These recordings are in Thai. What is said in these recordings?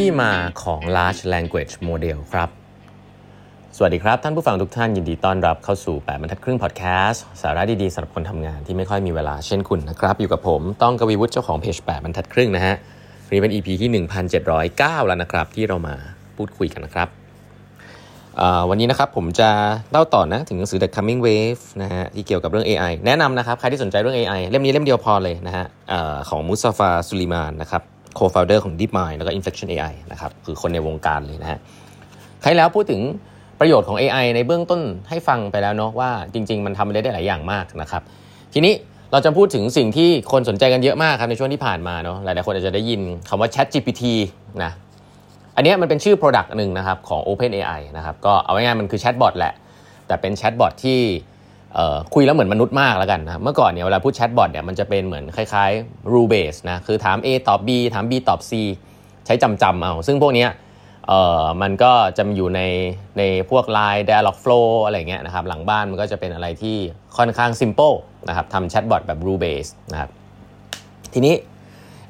ที่มาของ large language model ครับ สวัสดีครับ ท่านผู้ฟังทุกท่านยินดีต้อนรับเข้าสู่ 8บรรทัดครึ่งพอดแคสต์สาระดีๆสำหรับคนทำงานที่ไม่ค่อยมีเวลาเช่นคุณนะครับ อยู่กับผมต้องกวีวุฒิเจ้าของเพจ8บรรทัดครึ่งนะฮะนี่เป็น EP ที่ 1709 แล้วนะครับ ที่เรามาพูดคุยกันนะครับวันนี้นะครับผมจะเล่าต่อนะถึงหนังสือ The Coming Wave นะฮะที่เกี่ยวกับเรื่อง AI แนะนำนะครับ ใครที่สนใจเรื่อง AI เล่มนี้เล่มเดียวพอเลยนะฮะของมุสซาฟาสุลิมานนะครับ co-founder ของ DeepMind แล้วก็ Inflection AI นะครับคือคนในวงการเลยนะฮะใครแล้วพูดถึงประโยชน์ของ AI ในเบื้องต้นให้ฟังไปแล้วเนาะว่าจริง ๆ มันทำได้ได้หลายอย่างมากนะครับทีนี้เราจะพูดถึงสิ่งที่คนสนใจกันเยอะมากครับในช่วงที่ผ่านมาเนาะหลายๆคนอาจจะได้ยินคำว่า Chat GPT นะอันนี้มันเป็นชื่อ Product หนึ่งนะครับของ OpenAI นะครับก็เอาง่ายๆมันคือแชทบอทแหละ แต่เป็นแชทบอทที่ คุยแล้วเหมือนมนุษย์มากแล้วกันนะเมื่อก่อนเนี่ยเวลาพูดแชทบอทเนี่ยมันจะเป็นเหมือนคล้ายๆ rule base นะคือถาม A ตอบ B ถาม B ตอบ C ใช้จำจำเอา ซึ่งพวกนี้เอ่อมันก็จะอยู่ในในพวก Line Dialogflow อะไรเงี้ยนะครับหลังบ้านมันก็จะเป็นอะไรที่ค่อนข้าง simple นะครับทำแชทบอทแบบ rule base นะครับทีนี้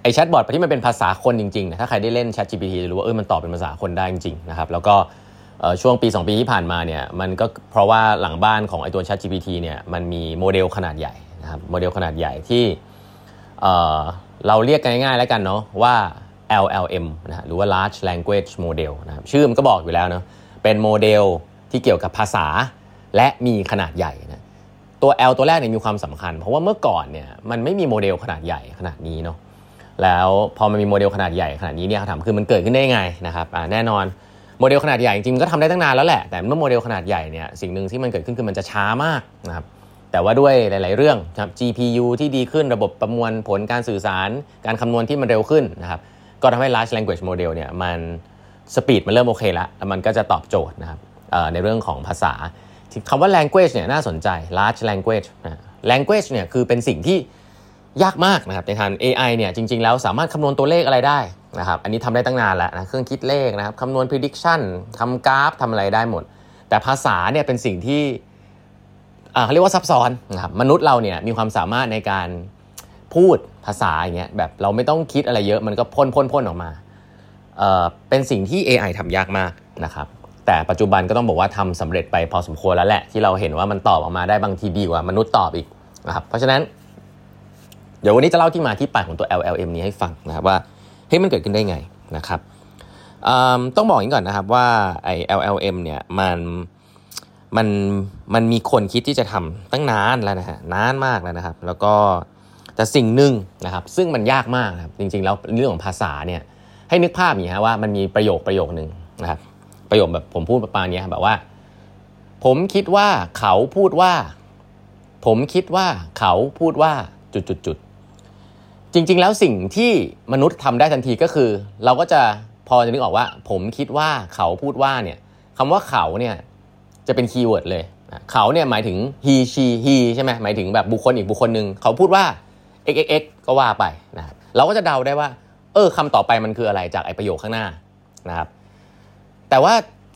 ไอแชทบอทที่มันเป็นภาษาคนจริงๆนะถ้าใครได้เล่น Chat GPT จะรู้ว่าเออมันตอบเป็นภาษาคนได้จริงๆนะครับแล้วก็ ช่วงปี 2 ปีที่ผ่านมาเนี่ยมันก็เพราะว่าหลังบ้านของไอตัว Chat GPT เนี่ยมันมีโมเดลขนาดใหญ่นะครับโมเดลขนาดใหญ่ที่เราเรียกกันง่ายๆแล้วกันเนาะว่า LLM นะหรือว่า Large Language Model นะครับชื่อมันก็บอกอยู่แล้วเนาะเป็นโมเดลที่เกี่ยวกับภาษาและมีขนาดใหญ่นะตัว L ตัวแรกเนี่ยมีความสำคัญ เพราะว่าเมื่อก่อนเนี่ยมันไม่มีโมเดลขนาดใหญ่ขนาดนี้เนาะแล้วพอมันมีโมเดลขนาดใหญ่ขนาดนี้เนี่ยถามคือมันเกิดขึ้นได้ไงนะครับแน่นอน โมเดลขนาดใหญ่จริงๆก็ทำได้ตั้งนานแล้วแหละ แต่เมื่อโมเดลขนาดใหญ่เนี่ยสิ่งหนึ่งที่มันเกิดขึ้นคือมันจะช้ามากนะครับแต่ว่าด้วยหลาย ๆ เรื่องครับ GPU ที่ดีขึ้นระบบประมวลผลการสื่อสาร การคำนวณที่มันเร็วขึ้นนะครับก็ทำให้ large language model เนี่ยมัน speed มันเริ่มโอเคแล้วแล้วมันก็จะตอบโจทย์นะครับในเรื่องของภาษาคำว่า language เนี่ยน่าสนใจ large language language เนี่ยคือเป็นสิ่งที่ยากมากนะครับในทาง AI เนี่ยจริง ๆ แล้วสามารถคำนวณตัวเลขอะไรได้ นะครับอันนี้ทำได้ตั้งนานแล้วนะเครื่องคิดเลขนะครับคำนวณ prediction ทำกราฟทำอะไรได้หมด แต่ภาษาเนี่ยเป็นสิ่งที่เขาเรียกว่าซับซ้อนนะครับมนุษย์เราเนี่ยมีความสามารถในการพูดภาษาอย่างเงี้ยแบบเราไม่ต้องคิดอะไรเยอะมันก็พ่นพ่นพ่นออกมาเเป็นสิ่งที่ AI ทำยากมากนะครับแต่ปัจจุบันก็ต้องบอกว่าทำสำเร็จไปพอสมควรแล้วแหละที่เราเห็นว่ามันตอบออกมาได้บางทีดีกว่ามนุษย์ตอบอีกนะครับเพราะฉะนั้น เดี๋ยววันนี้จะเล่าที่มาที่ไปของตัว LLM นี้ให้ฟังนะครับว่า เฮ้ยมันเกิดขึ้นได้ไงนะครับต้องบอกอย่างก่อนนะครับว่าไอ้ LLM เนี่ยมันมันมันมีคนคิดที่จะทำตั้งนานแล้วนะฮะนานมากแล้วนะครับ แล้วก็แต่สิ่งหนึ่งนะครับ ซึ่งมันยากมากครับจริงๆแล้วเรื่องของภาษาเนี่ยให้นึกภาพอย่างนี้ฮะว่ามันมีประโยคประโยคหนึ่งนะครับ ประโยคแบบผมพูดประมาณนี้แบบว่า ผมคิดว่าเขาพูดว่า ผมคิดว่าเขาพูดว่าจุดจุดจุด จริง ๆ แล้วสิ่งที่มนุษย์ทำได้ทันทีก็คือ เราก็จะพอจะนึกออกว่า ผมคิดว่าเขาพูดว่าเนี่ยคำว่าเขาเนี่ยจะเป็น keyword เลยเขาเนี่ยหมายถึง he she he ใช่ไหมหมายถึงแบบบุคคลอีกบุคคลหนึ่งเขาพูดว่า x x x ก็ว่าไปนะครับเราก็จะเดาได้ว่า เออคำต่อไปมันคืออะไรจากไอประโยคข้างหน้านะครับ แต่ว่า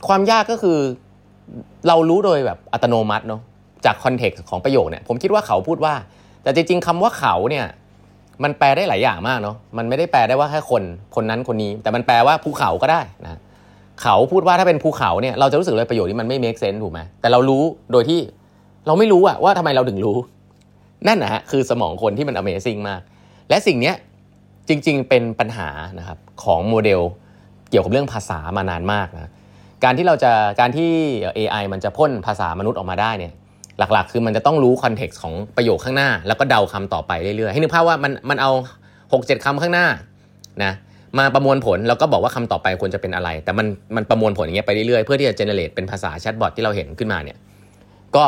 ความยากก็คือเรารู้โดยแบบอัตโนมัติเนาะจากคอนเท็กซ์ของประโยคเนี่ยผมคิดว่าเขาพูดว่า แต่จริงๆคำว่าเขาเนี่ย มันแปลได้หลายอย่างมากเนาะมันไม่ได้แปลได้ว่าแค่คนคนนั้นคนนี้ แต่มันแปลว่าภูเขาก็ได้นะเขาพูดว่าถ้าเป็นภูเขาเนี่ยเราจะรู้สึกเลยประโยชน์ที่มันไม่ make sense ถูกไหมแต่เรารู้โดยที่เราไม่รู้อะว่าทำไมเราถึงรู้ นั่นนะฮะคือสมองคนที่มัน amazing มาก และสิ่งเนี้ยจริง ๆ เป็นปัญหานะครับของโมเดลเกี่ยวกับเรื่องภาษามานานมากนะการที่เราจะการที่ AI มันจะพ่นภาษามนุษย์ออกมาได้เนี่ย หลักๆ คือมันจะต้องรู้ context ของประโยคข้างหน้า แล้วก็เดาคำต่อไปเรื่อยๆ ให้นึกภาพว่ามันมันเอา 6 7คำข้างหน้านะมาประมวลผลแล้วก็บอกว่าคำต่อไปควรจะเป็นอะไร แต่มันมันประมวลผลอย่างเงี้ยไปเรื่อยๆ เพื่อที่จะ generate เป็นภาษาแชทบอทที่เราเห็นขึ้นมาเนี่ยก็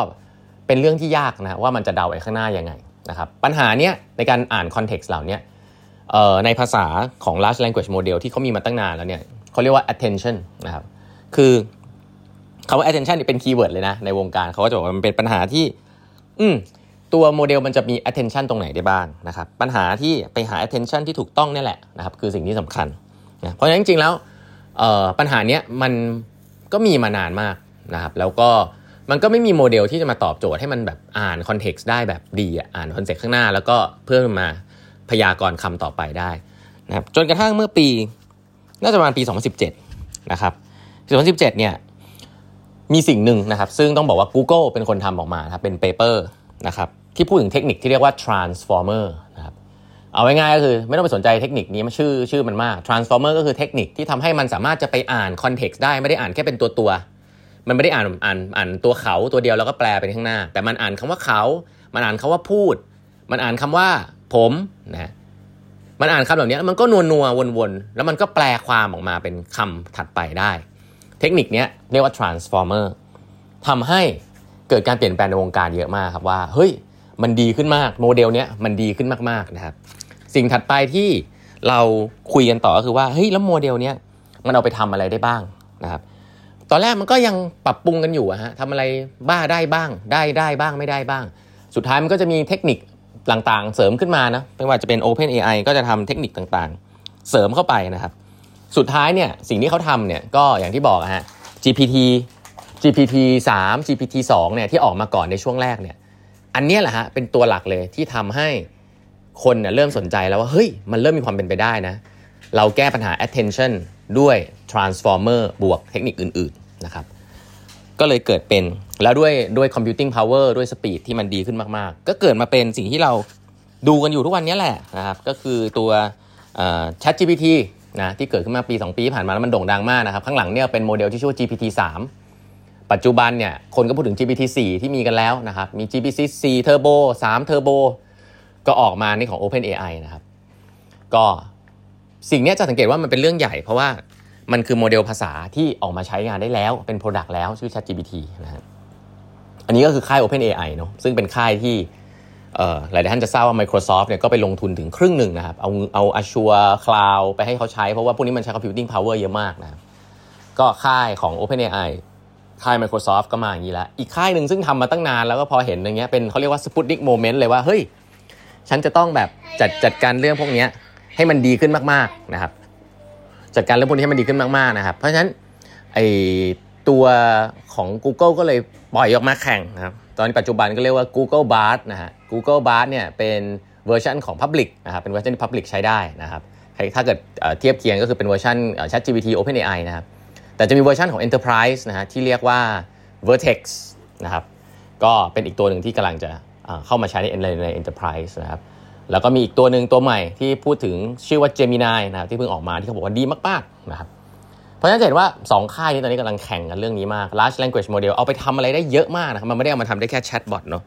เป็นเรื่องที่ยากนะว่ามันจะเดาไอ้ข้างหน้ายังไงนะครับปัญหาเนี้ยในการอ่าน context เหล่านี้ในภาษาของ large language model ที่เขามีมาตั้งนานแล้วเนี่ยเขาเรียกว่า attention นะครับคือ คำว่า attention นี่เป็น keyword เลยนะในวงการเขาก็จะบอกว่ามันเป็นปัญหาที่ อืมตัวโมเดลมันจะมี attention ตรงไหนได้บ้างนะครับปัญหาที่ไปหา attention ที่ถูกต้องนี่แหละนะครับคือสิ่งที่สำคัญนะเพราะฉะนั้นจริงๆแล้วปัญหาเนี้ยมันก็มีมานานมากนะครับแล้วก็มันก็ไม่มีโมเดลที่จะมาตอบโจทย์ให้มันแบบอ่าน context ได้แบบดีอ่าน context ข้างหน้า แล้วก็เพื่อมาพยากรณ์คำต่อไปได้นะครับจนกระทั่งเมื่อปี น่าจะประมาณปี 2017 นะครับ 2017 เนี่ย มีสิ่งหนึ่งนะครับ ซึ่งต้องบอกว่า Google เป็นคนทำออกมาครับเป็น paper นะครับที่พูดถึงเทคนิคที่เรียกว่า transformer นะครับเอาง่ายๆก็คือไม่ต้องไปสนใจเทคนิคนี้มันชื่อชื่อมันมาก transformer ก็คือเทคนิคที่ทำให้มันสามารถจะไปอ่าน context ได้ไม่ได้อ่านแค่เป็นตัวตัว มันไม่ได้อ่านอ่านอ่านตัวเขาตัวเดียวแล้วก็แปลไปข้างหน้า แต่มันอ่านคำว่าเขา มันอ่านคำว่าพูด มันอ่านคำว่าผมนะมันอ่านคำเหล่านี้มันก็นัวนัววนๆแล้วมันก็แปลความออกมาเป็นคำถัดไปได้ เทคนิคนี้เรียกว่า transformer ทำให้เกิดการเปลี่ยนแปลงในวงการเยอะมากครับว่าเฮ้ยมันดีขึ้นมากโมเดลเนี้ยมันดีขึ้นมากๆนะครับ สิ่งถัดไปที่เราคุยกันต่อก็คือว่าเฮ้ยแล้วโมเดลเนี้ยมันเอาไปทำอะไรได้บ้างนะครับ ตอนแรกมันก็ยังปรับปรุงกันอยู่อะฮะทำอะไรบ้าได้บ้าง ได้ได้บ้างไม่ได้บ้าง สุดท้ายมันก็จะมีเทคนิคต่างๆ เสริมขึ้นมานะไม่ว่าจะเป็น Open AI ก็จะทำเทคนิคต่างๆ เสริมเข้าไปนะครับ สุดท้ายเนี่ยสิ่งที่เขาทำเนี่ยก็อย่างที่บอกฮะ GPT GPT 3 GPT 2เนี่ยที่ออกมาก่อนในช่วงแรกเนี่ยอันนี้แหละฮะเป็นตัวหลักเลยที่ทำให้คนเนี่ยเริ่มสนใจแล้วว่าเฮ้ยมันเริ่มมีความเป็นไปได้นะ เราแก้ปัญหา attention ด้วย transformer บวกเทคนิคอื่นๆนะครับก็เลยเกิดเป็นแล้วด้วยด้วย computing power ด้วย speed ที่มันดีขึ้นมากๆ ก็เกิดมาเป็นสิ่งที่เราดูกันอยู่ทุกวันนี้แหละนะครับก็คือตัว Chat GPT นะที่เกิดขึ้นมาปี 2 ปีผ่านมาแล้วมันโด่งดังมากนะครับข้างหลังเนี่ยเป็นโมเดลที่ชื่อว่า GPT 3ปัจจุบันเนี่ยคนก็พูดถึง GPT 4ที่มีกันแล้วนะครับมี GPT 4 Turbo 3 Turbo ก็ออกมาในของ Open AI นะครับก็สิ่งนี้จะสังเกตว่ามันเป็นเรื่องใหญ่ เพราะว่ามันคือโมเดลภาษาที่ออกมาใช้งานได้แล้วเป็น Product แล้วชื่อ ChatGPT นะฮะอันนี้ก็คือค่าย Open AI เนาะซึ่งเป็นค่ายที่ หลายท่านจะทราบว่า Microsoft เนี่ยก็ไปลงทุนถึงครึ่งหนึ่งนะครับเอาเอา Azure Cloud ไปให้เขาใช้ เพราะว่าพวกนี้มันใช้ computing power เยอะมากนะก็ค่ายของ OpenAI ค่าย Microsoft ก็มาอย่างนี้ล้วอีกค่ายหนึ่งซึ่งทำมาตั้งนานแล้วก็พอเห็นอย่างเงี้ยเป็นเขาเรียกว่า Sputnik Moment เลยว่า เฮ้ย ฉันจะต้องแบบจัดจัดการเรื่องพวกนี้ให้มันดีขึ้นมากๆนะครับ จัดการเรื่องพวกนี้ให้มันดีขึ้นมากๆนะครับ เพราะฉะนั้นไอตัวของ Google ก็เลยปล่อยออกมาแข่งนะครับ ตอนปัจจุบันก็เรียกว่า Google Bard นะฮะ Google Bard เนี่ยเป็นเวอร์ชันของ Public นะครับเป็นเวอร์ชันที่ Public ใช้ได้นะครับถ้าเกิดเทียบเคียงก็คือเป็นเวอร์ชัน ChatGPT OpenAI นะครับแต่จะมีเวอร์ชันของ Enterprise นะฮะที่เรียกว่า Vertex นะครับก็เป็นอีกตัวหนึ่งที่กำลังจะเข้ามาใช้ในใน Enterprise นะครับแล้วก็มีอีกตัวหนึ่งตัวใหม่ที่พูดถึงชื่อว่า Gemini นะครับที่เพิ่งออกมาที่เขาบอกว่าดีมากๆนะครับ เพราะฉะนั้นเห็นว่า2ค่ายนี้ตอนนี้กำลังแข่งกันเรื่องนี้มาก large language model เอาไปทำอะไรได้เยอะมากนะครับ มันไม่ได้เอามาทำได้แค่แชทบอทเนาะ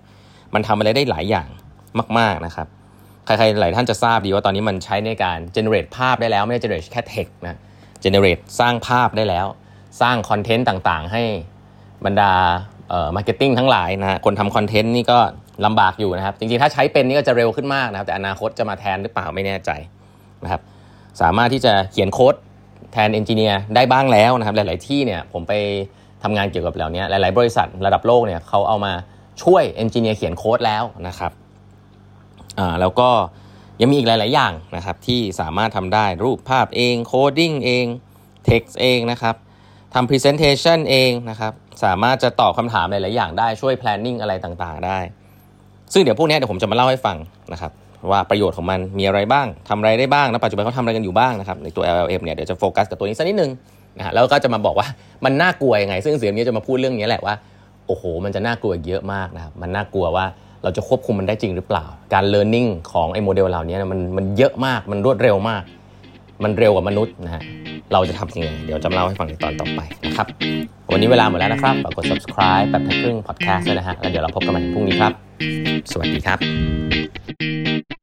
มันทำอะไรได้หลายอย่างมาก ๆนะครับ ใครๆหลายท่านจะทราบดีว่าตอนนี้มันใช้ในการ generate ภาพได้แล้ว ไม่ได้ generate แค่ text นะ generate สร้างภาพได้แล้ว สร้างคอนเทนต์ต่างๆ ให้บรรดาเอ่อ marketing ทั้งหลายนะคนทำคอนเทนต์นี่ก็ลำบากอยู่นะครับ จริงๆ ถ้าใช้เป็นนี่ก็จะเร็วขึ้นมากนะครับ แต่อนาคตจะมาแทนหรือเปล่าไม่แน่ใจนะครับ สามารถที่จะเขียนโค้ด แทน engineer ได้บ้างแล้วนะครับหลาย ๆ ที่เนี่ยผมไปทำงานเกี่ยวกับเหล่านี้หลาย ๆ บริษัทระดับโลกเนี่ยเขาเอามาช่วย engineer เขียนโค้ดแล้วนะครับอ่าแล้วก็ยังมีอีกหลาย ๆ อย่างนะครับที่สามารถทำได้รูปภาพเองโคดิ้งเองเท็กซ์เองนะครับทำ presentation เองนะครับ สามารถจะตอบคำถามหลาย ๆ อย่างได้ช่วย planning อะไรต่าง ๆ ได้ ซึ่งเดี๋ยวพวกนี้เดี๋ยวผมจะมาเล่าให้ฟังนะครับ ว่าประโยชน์ของมันมีอะไรบ้างทำอะไรได้บ้างแล้วปัจจุบันเขาทำอะไรกันอยู่บ้างนะครับในตัว LLM เนี่ยเดี๋ยวจะโฟกัสกับตัวนี้สักนิดนึงนะฮะแล้วก็จะมาบอกว่ามันน่ากลัวยังไง ซึ่งเสียงนี้จะมาพูดเรื่องนี้แหละว่าโอ้โห มันจะน่ากลัวเยอะมากนะครับมันน่ากลัวว่าเราจะควบคุมมันได้จริงหรือเปล่า การ learning ของไอ้โมเดลเหล่านี้มันมันเยอะมากมันรวดเร็วมาก มันเร็วกว่ามนุษย์นะฮะเราจะทำยังไงเดี๋ยวจะเล่าให้ฟังในตอนต่อไปนะครับ วันนี้เวลาหมดแล้วนะครับฝากกด subscribe แบบทักครึ่ง podcast ด้วยนะฮะแล้วเดี๋ยวเราพบกันใหม่พรุ่งนี้ครับ สวัสดีครับ Thank you.